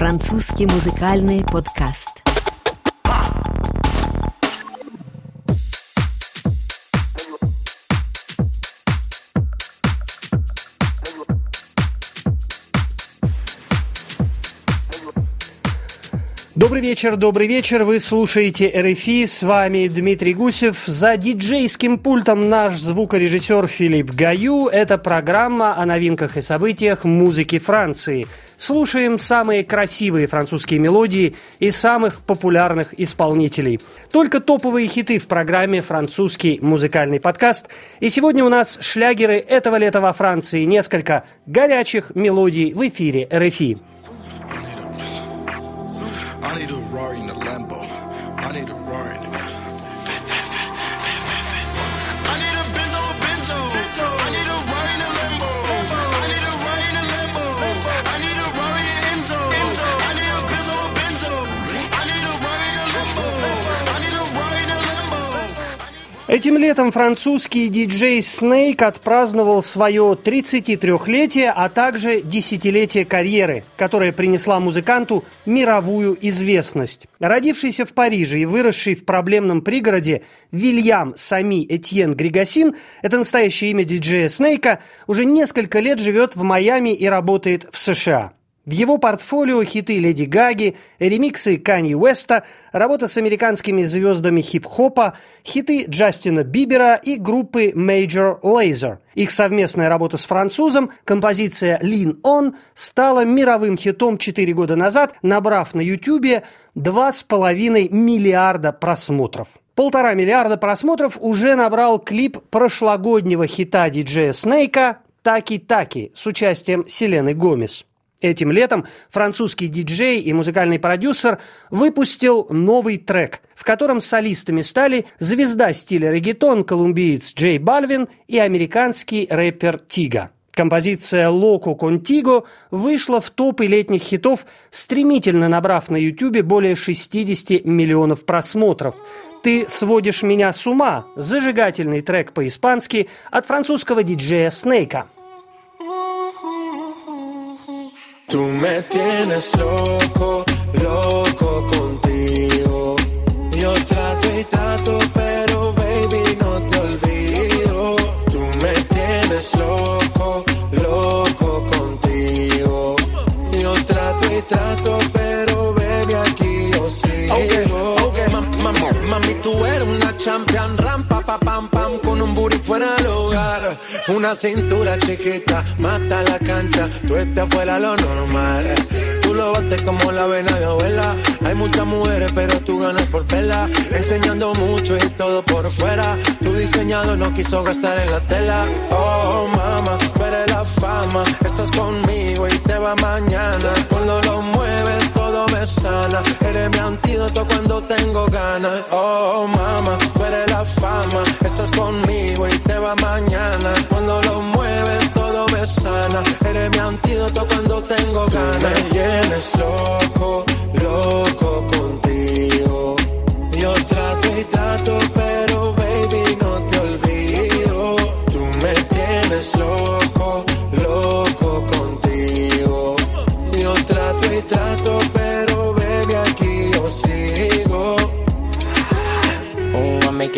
Французский музыкальный подкаст. Добрый вечер, добрый вечер. Вы слушаете РФИ. С вами Дмитрий Гусев. За диджейским пультом наш звукорежиссер Филипп Гаю. Это программа о новинках и событиях музыки Франции. Слушаем самые красивые французские мелодии и самых популярных исполнителей. Только топовые хиты в программе «Французский музыкальный подкаст». И сегодня у нас шлягеры этого лета во Франции. Несколько горячих мелодий в эфире РФИ. I need a Rari in the Lambo. I need a Rari in the Этим летом французский диджей Snake отпраздновал свое 33-летие, а также десятилетие карьеры, которая принесла музыканту мировую известность. Родившийся в Париже и выросший в проблемном пригороде Вильям Сами Этьен Григасин, это настоящее имя диджея Снейка, уже несколько лет живет в Майами и работает в США. В его портфолио хиты Леди Гаги, ремиксы Канье Уэста, работа с американскими звездами хип-хопа, хиты Джастина Бибера и группы Major Lazer. Их совместная работа с французом, композиция Lean On, стала мировым хитом 4 года назад, набрав на YouTube 2,5 миллиарда просмотров. Полтора миллиарда просмотров уже набрал клип прошлогоднего хита диджея Снейка «Таки-таки» с участием Селены Гомес. Этим летом французский диджей и музыкальный продюсер выпустил новый трек, в котором солистами стали звезда стиля регетон колумбиец Джей Бальвин и американский рэпер Тига. Композиция «Локо Контиго» вышла в топы летних хитов, стремительно набрав на Ютубе более 60 миллионов просмотров. «Ты сводишь меня с ума» – зажигательный трек по-испански от французского диджея Снейка – Tú me tienes loco, loco contigo. Yo trato y trato, pero baby no te olvido. Tú me tienes loco, loco contigo. Yo trato y trato, pero baby aquí yo sigo. Okay, okay, mami, mami, tú eres una champion, Una cintura chiquita, mata la cancha, tú estás fuera lo normal. Tú lo bates como la vena de abuela. Hay muchas mujeres, pero tú ganas por vela. Enseñando mucho y todo por fuera. Tu diseñado no quiso gastar en la tela. Oh, mama, eres la fama. Estás conmigo y te va mañana. Me sana. Eres mi antídoto cuando tengo ganas. Oh, mama, tú eres la fama. Estás conmigo y te va mañana. Cuando lo mueves, todo me sana. Eres mi antídoto cuando tengo ganas. Me tienes loco, loco contigo.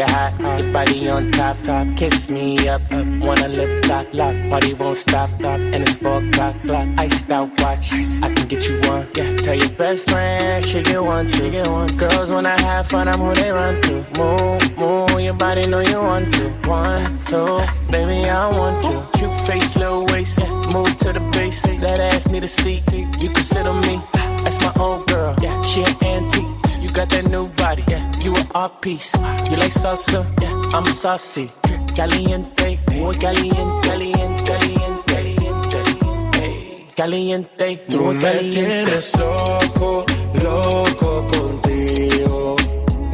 It hot. Your body on top, top. Kiss me up, up. Wanna lip lock, lock. Party won't stop, stop. And it's four o'clock, clock. Iced out watch. I can get you one. Yeah, tell your best friend she get one, she get one. Girls when I have fun, I'm who they run to. Move, move. Your body know you want to. One, two, baby I want you. Cute face, little waist. Move to the base. That ass need a seat. You can sit on me. That's my old girl. Yeah, she an antique. You got that new body, yeah. You an art piece. You like salsa, yeah. I'm saucy. Caliente, muy caliente, caliente, caliente, caliente, caliente, Tú muy me tienes loco, loco contigo.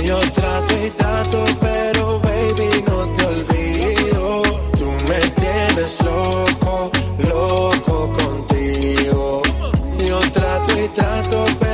Yo trato y trato, pero baby no te olvido. Tú me tienes loco, loco contigo. Yo trato y trato, pero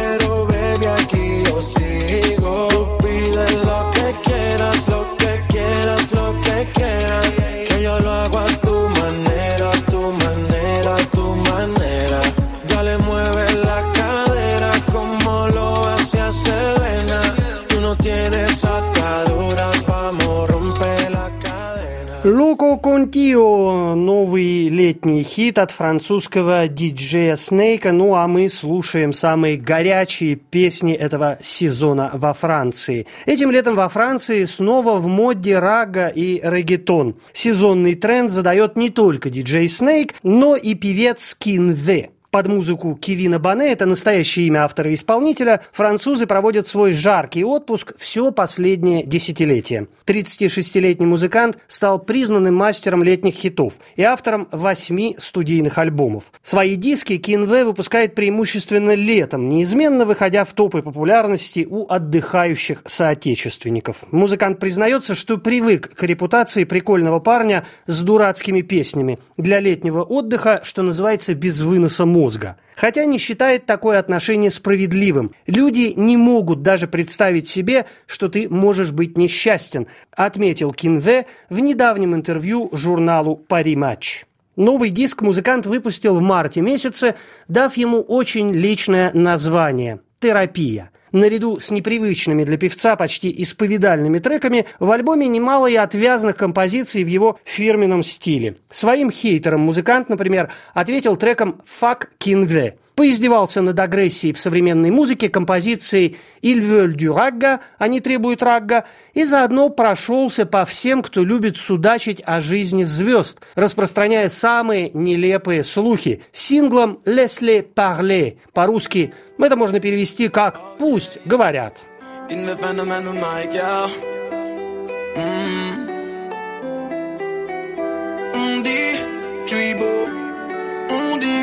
Контио – новый летний хит от французского диджея Снейка. Ну а мы слушаем самые горячие песни этого сезона во Франции. Этим летом во Франции снова в моде рага и регетон. Сезонный тренд задает не только диджей Снейк, но и певец Кин В. Под музыку Кивина Бане, это настоящее имя автора и исполнителя, французы проводят свой жаркий отпуск все последнее десятилетие. 36-летний музыкант стал признанным мастером летних хитов и автором восьми студийных альбомов. Свои диски Кинве выпускает преимущественно летом, неизменно выходя в топы популярности у отдыхающих соотечественников. Музыкант признается, что привык к репутации прикольного парня с дурацкими песнями для летнего отдыха, что называется без выноса мозга мозга. Хотя не считает такое отношение справедливым. Люди не могут даже представить себе, что ты можешь быть несчастен, отметил Кинве в недавнем интервью журналу «Пари Матч». Новый диск музыкант выпустил в марте месяце, дав ему очень личное название – «Терапия». Наряду с непривычными для певца почти исповедальными треками в альбоме немало и отвязных композиций в его фирменном стиле. Своим хейтерам музыкант, например, ответил треком «Fuck Kinve», поиздевался над агрессией в современной музыке композицией «Il veut du ragga», «Они требуют рагга», и заодно прошелся по всем, кто любит судачить о жизни звезд, распространяя самые нелепые слухи. Синглом «Laisse-les parler» по-русски это можно перевести как «пусть говорят».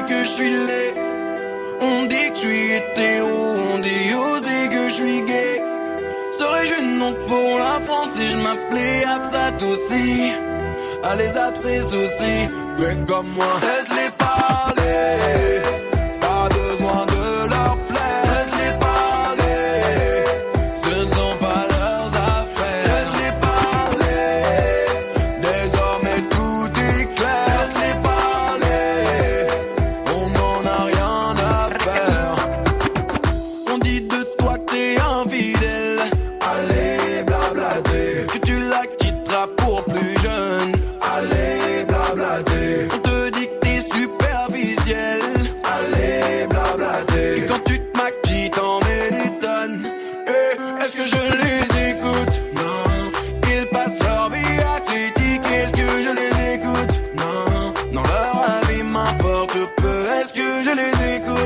Que je suis laid, je suis hétéro, on dit aussi que je suis gay. Serais-je une nom pour la France si je m'appelais Absat aussi? Allez, ses soucis, fais comme moi, laisse-les parler. Je les écoute?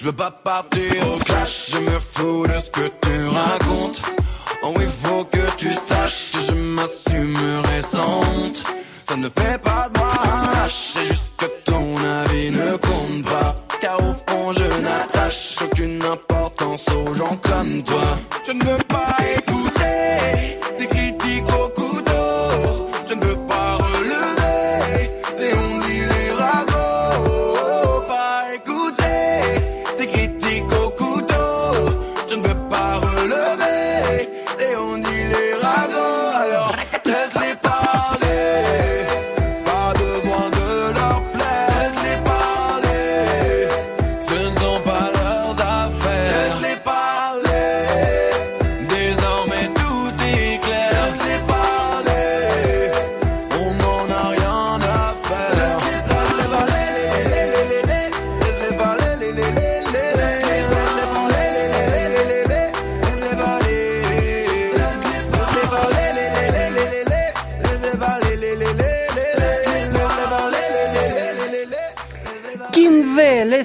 Je veux pas partir au clash, je me fous de ce que tu racontes. Oh, il faut que tu saches que je m'assumerai sans honte. Ça ne fait pas de moi un lâche, c'est juste que ton avis ne compte pas. Car au fond, je n'attache aucune importance aux gens comme toi. Je ne veux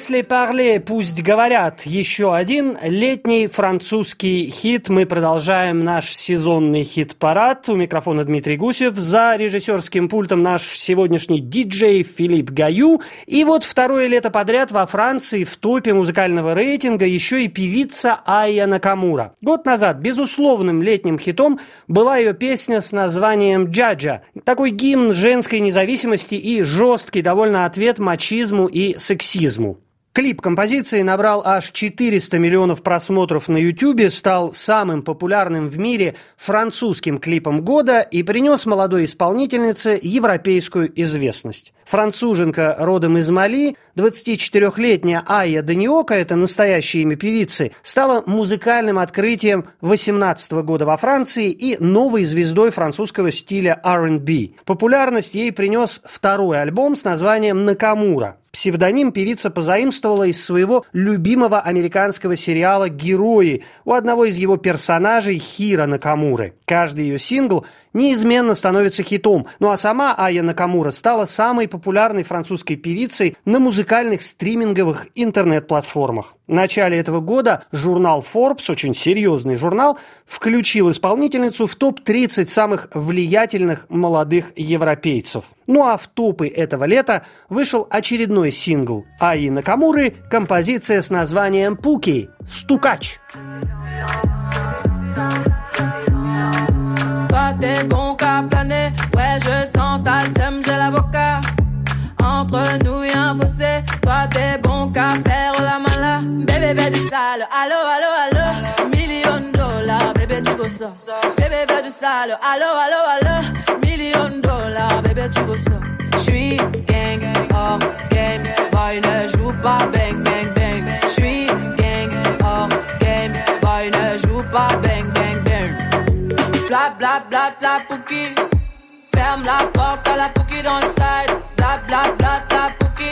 Лесли Парле «Пусть говорят» еще один летний французский хит. Мы продолжаем наш сезонный хит-парад. У микрофона Дмитрий Гусев. За режиссерским пультом наш сегодняшний диджей Филипп Гаю. И вот второе лето подряд во Франции в топе музыкального рейтинга еще и певица Айя Накамура. Год назад безусловным летним хитом была ее песня с названием «Джаджа». Такой гимн женской независимости и жесткий довольно ответ мачизму и сексизму. Клип композиции набрал аж 400 миллионов просмотров на YouTube, стал самым популярным в мире французским клипом года и принес молодой исполнительнице европейскую известность. Француженка родом из Мали, 24-летняя Айя Даниока, это настоящее имя певицы, стала музыкальным открытием 18 года во Франции и новой звездой французского стиля R&B. Популярность ей принес второй альбом с названием «Накамура». Псевдоним певица позаимствовала из своего любимого американского сериала «Герои» у одного из его персонажей Хира Накамуры. Каждый ее сингл неизменно становится хитом, ну а сама Ая Накамура стала самой популярной французской певицей на музыкальных стриминговых интернет-платформах. В начале этого года журнал Forbes, очень серьезный журнал, включил исполнительницу в топ-30 самых влиятельных молодых европейцев. Ну а в топы этого лета вышел очередной сингл Аи Накамуры, композиция с названием «Пуки» «Стукач». Toi t'es bon qu'à planer, ouais je sens ta sème, j'ai l'avocat. Entre nous y a un fossé, toi t'es bon qu'à faire la mala. Bébé fais du sale, allo allo allo, million dollars, bébé tu veux ça. Bébé fais du sale, allo allo allo, million dollars, bébé tu veux ça. J'suis gang, hors game, boy ne joue pas bang bang bang. J'suis gang, hors game, boy ne joue pas bang. Bla bla bla bla pouki. Ferme la porte à la pouki dans le side. Bla bla bla bla pouki.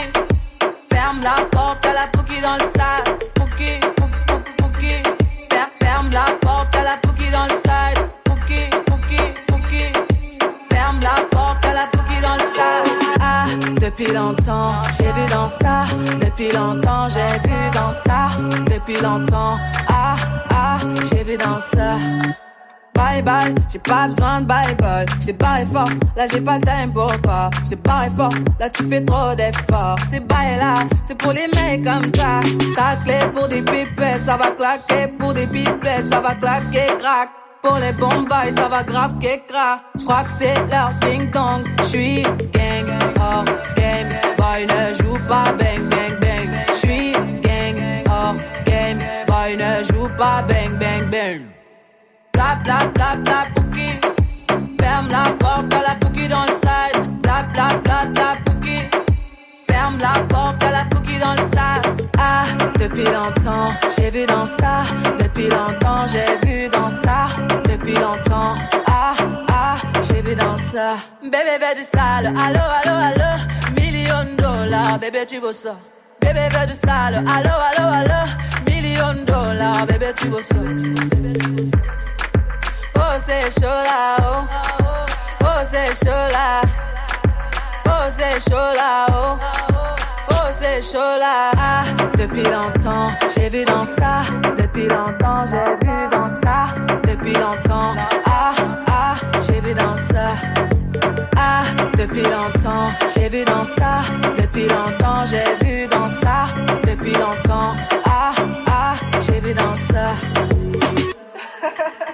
Ferme la porte à la pouki dans le sas. Pouki, pouki, pouki, pouki. Fer- Ferme la porte à la pouki dans le side. Pouki, pouki, pouki. Ferme la porte à la pouki dans le sas. Ah, depuis longtemps, j'ai vu dans ça. Depuis longtemps, j'ai vu dans ça. Depuis longtemps, ah, ah, j'ai vu dans ça. Bye bye, j'ai pas besoin de bye bye. J't'ai barré fort, là j'ai pas le time pour toi. J't'ai barré fort, là tu fais trop d'efforts. C'est bye là, c'est pour les mecs comme ça. Ta clé pour des pipettes, ça va claquer. Pour des pipettes, ça va claquer, crack. Pour les bombes, ça va grave qu'écra. J'crois que c'est leur ding dong. J'suis gang, hors game. Boy ne joue pas bang bang bang. J'suis gang, hors game. Boy ne joue pas bang bang bang. Bla bla. Ferme la porte à la pouki dans le side. Bla bla. Ferme la porte à la pouki dans le sas. Ah, depuis longtemps, j'ai vu dans ça. Depuis longtemps, j'ai vu dans ça. Depuis longtemps, ah, ah, j'ai vu dans ça. Bébé, veut du sale. Allo, allo, allo. Million dollars, bébé, tu veux ça. Bébé, veut du sale. Allo, allo, allo. Million dollars, bébé, tu veux ça. Oh, c'est chaud là, oh. Oh, c'est chaud là. Oh, c'est chaud oh. Là. Ah, depuis longtemps, j'ai vu dans ça. Depuis longtemps, j'ai vu dans ça. Depuis longtemps, ah, ah, j'ai vu dans ça. Ah, depuis longtemps, j'ai vu dans ça. Depuis longtemps, j'ai vu dans ça. Depuis longtemps, ah, ah, j'ai vu dans ça.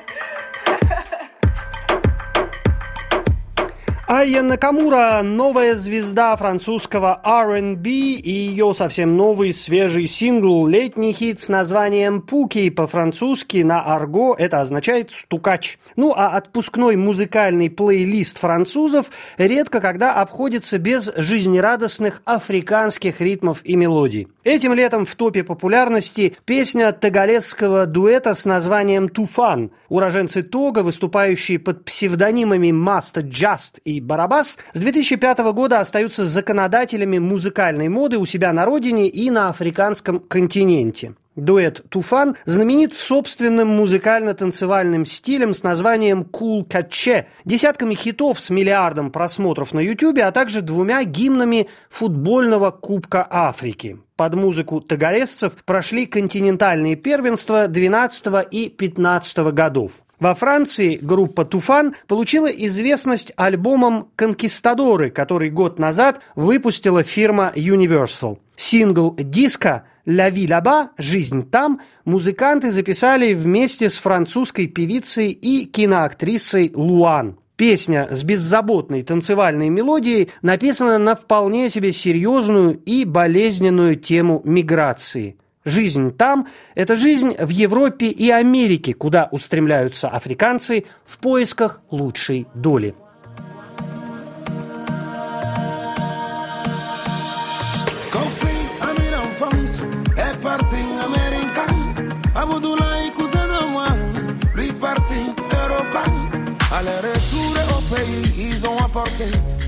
Айя Накамура – новая звезда французского R&B и ее совсем новый свежий сингл «Летний хит» с названием «Пуки» по-французски на арго это означает «стукач». Ну а отпускной музыкальный плейлист французов редко когда обходится без жизнерадостных африканских ритмов и мелодий. Этим летом в топе популярности песня тоголезского дуэта с названием «Toofan». Уроженцы Того, выступающие под псевдонимами Master Just и Барабас, с 2005 года остаются законодателями музыкальной моды у себя на родине и на африканском континенте. Дуэт «Toofan» знаменит собственным музыкально-танцевальным стилем с названием «Cool Catché», десятками хитов с миллиардом просмотров на Ютубе, а также двумя гимнами футбольного Кубка Африки. под музыку тоголезцев прошли континентальные первенства 12 и 15 годов. Во Франции группа «Туфан» получила известность альбомом «Конкистадоры», который год назад выпустила фирма Universal. Сингл диска «Ля ви лаба» «Жизнь там» музыканты записали вместе с французской певицей и киноактрисой Луан. Песня с беззаботной танцевальной мелодией написана на вполне себе серьезную и болезненную тему миграции. Жизнь там – это жизнь в Европе и Америке, куда устремляются африканцы в поисках лучшей доли.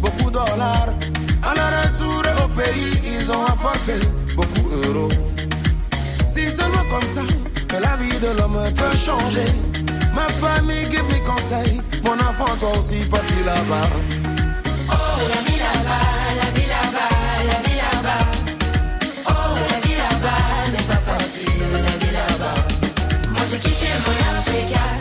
Beaucoup dollars. À leur retour au pays, ils ont apporté beaucoup d'euros. Si seulement comme ça, que la vie de l'homme peut changer. Ma famille qui me conseille, mon enfant toi aussi parti là-bas. Oh la vie là-bas, la vie là-bas, la vie là-bas. Oh la vie là-bas n'est pas facile, la vie là-bas. Moi j'ai quitté mon Afrique.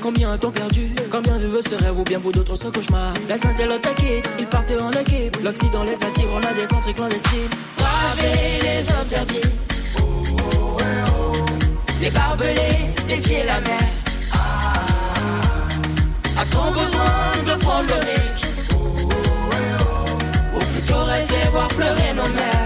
Combien a-t-on perdu? Combien de vivent ce rêve ou bien pour d'autres ce cauchemar La sainte et ils partent en équipe. L'Occident les attire, on a des centres clandestines. Braver les interdits. Les barbelés, défier la mer. A-t-on besoin de prendre le risque? Ou plutôt rester voir pleurer nos mères?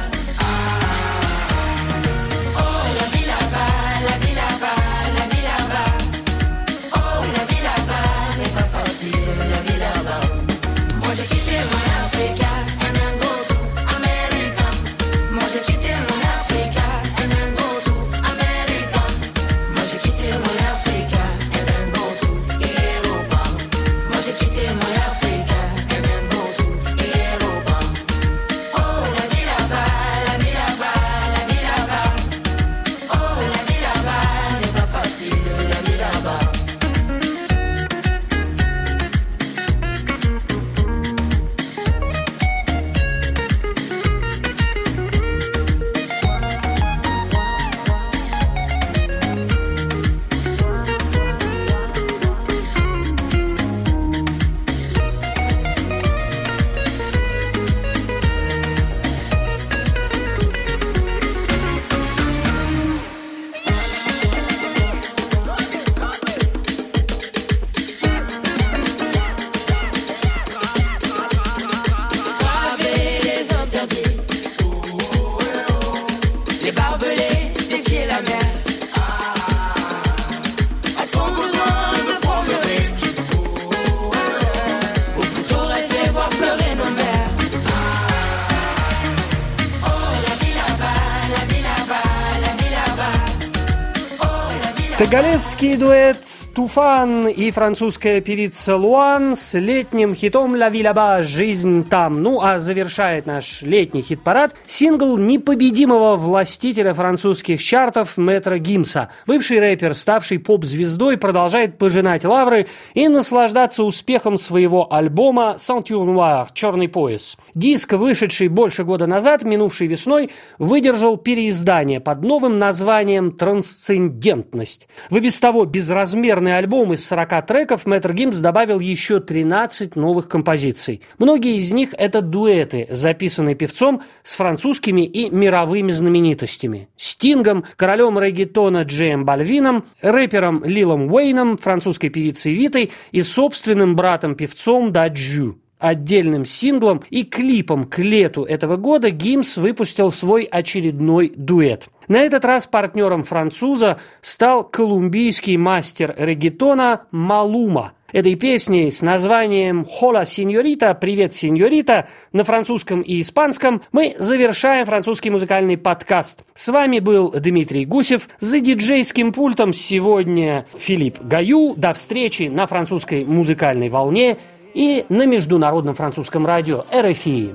Galeski Duet Туфан и французская певица Луан с летним хитом «Ла Виляба. Жизнь там». Ну, а завершает наш летний хит-парад сингл непобедимого властителя французских чартов Мэтра Гимса. Бывший рэпер, ставший поп-звездой, продолжает пожинать лавры и наслаждаться успехом своего альбома «Сантюр Нуар» «Черный пояс». Диск, вышедший больше года назад, минувшей весной, выдержал переиздание под новым названием «Трансцендентность». В и без того безразмерный альбом из 40 треков Мэтр Гимс добавил еще 13 новых композиций. Многие из них это дуэты, записанные певцом с французскими и мировыми знаменитостями. Стингом, королем регетона Джеем Бальвином, рэпером Лилом Уэйном, французской певицей Витой и собственным братом-певцом Даджу. Отдельным синглом и клипом к лету этого года Гимс выпустил свой очередной дуэт. На этот раз партнером француза стал колумбийский мастер регетона Малума. Этой песней с названием «Хола сеньорита», «Привет, сеньорита» на французском и испанском мы завершаем французский музыкальный подкаст. С вами был Дмитрий Гусев. За диджейским пультом сегодня Филипп Гаю. До встречи на французской музыкальной волне и на международном французском радио РФИ.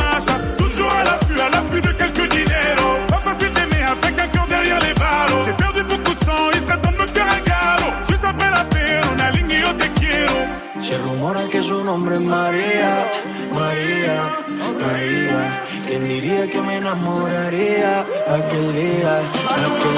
su nombre es María, María, María. ¿Quién diría que me enamoraría aquel día, aquel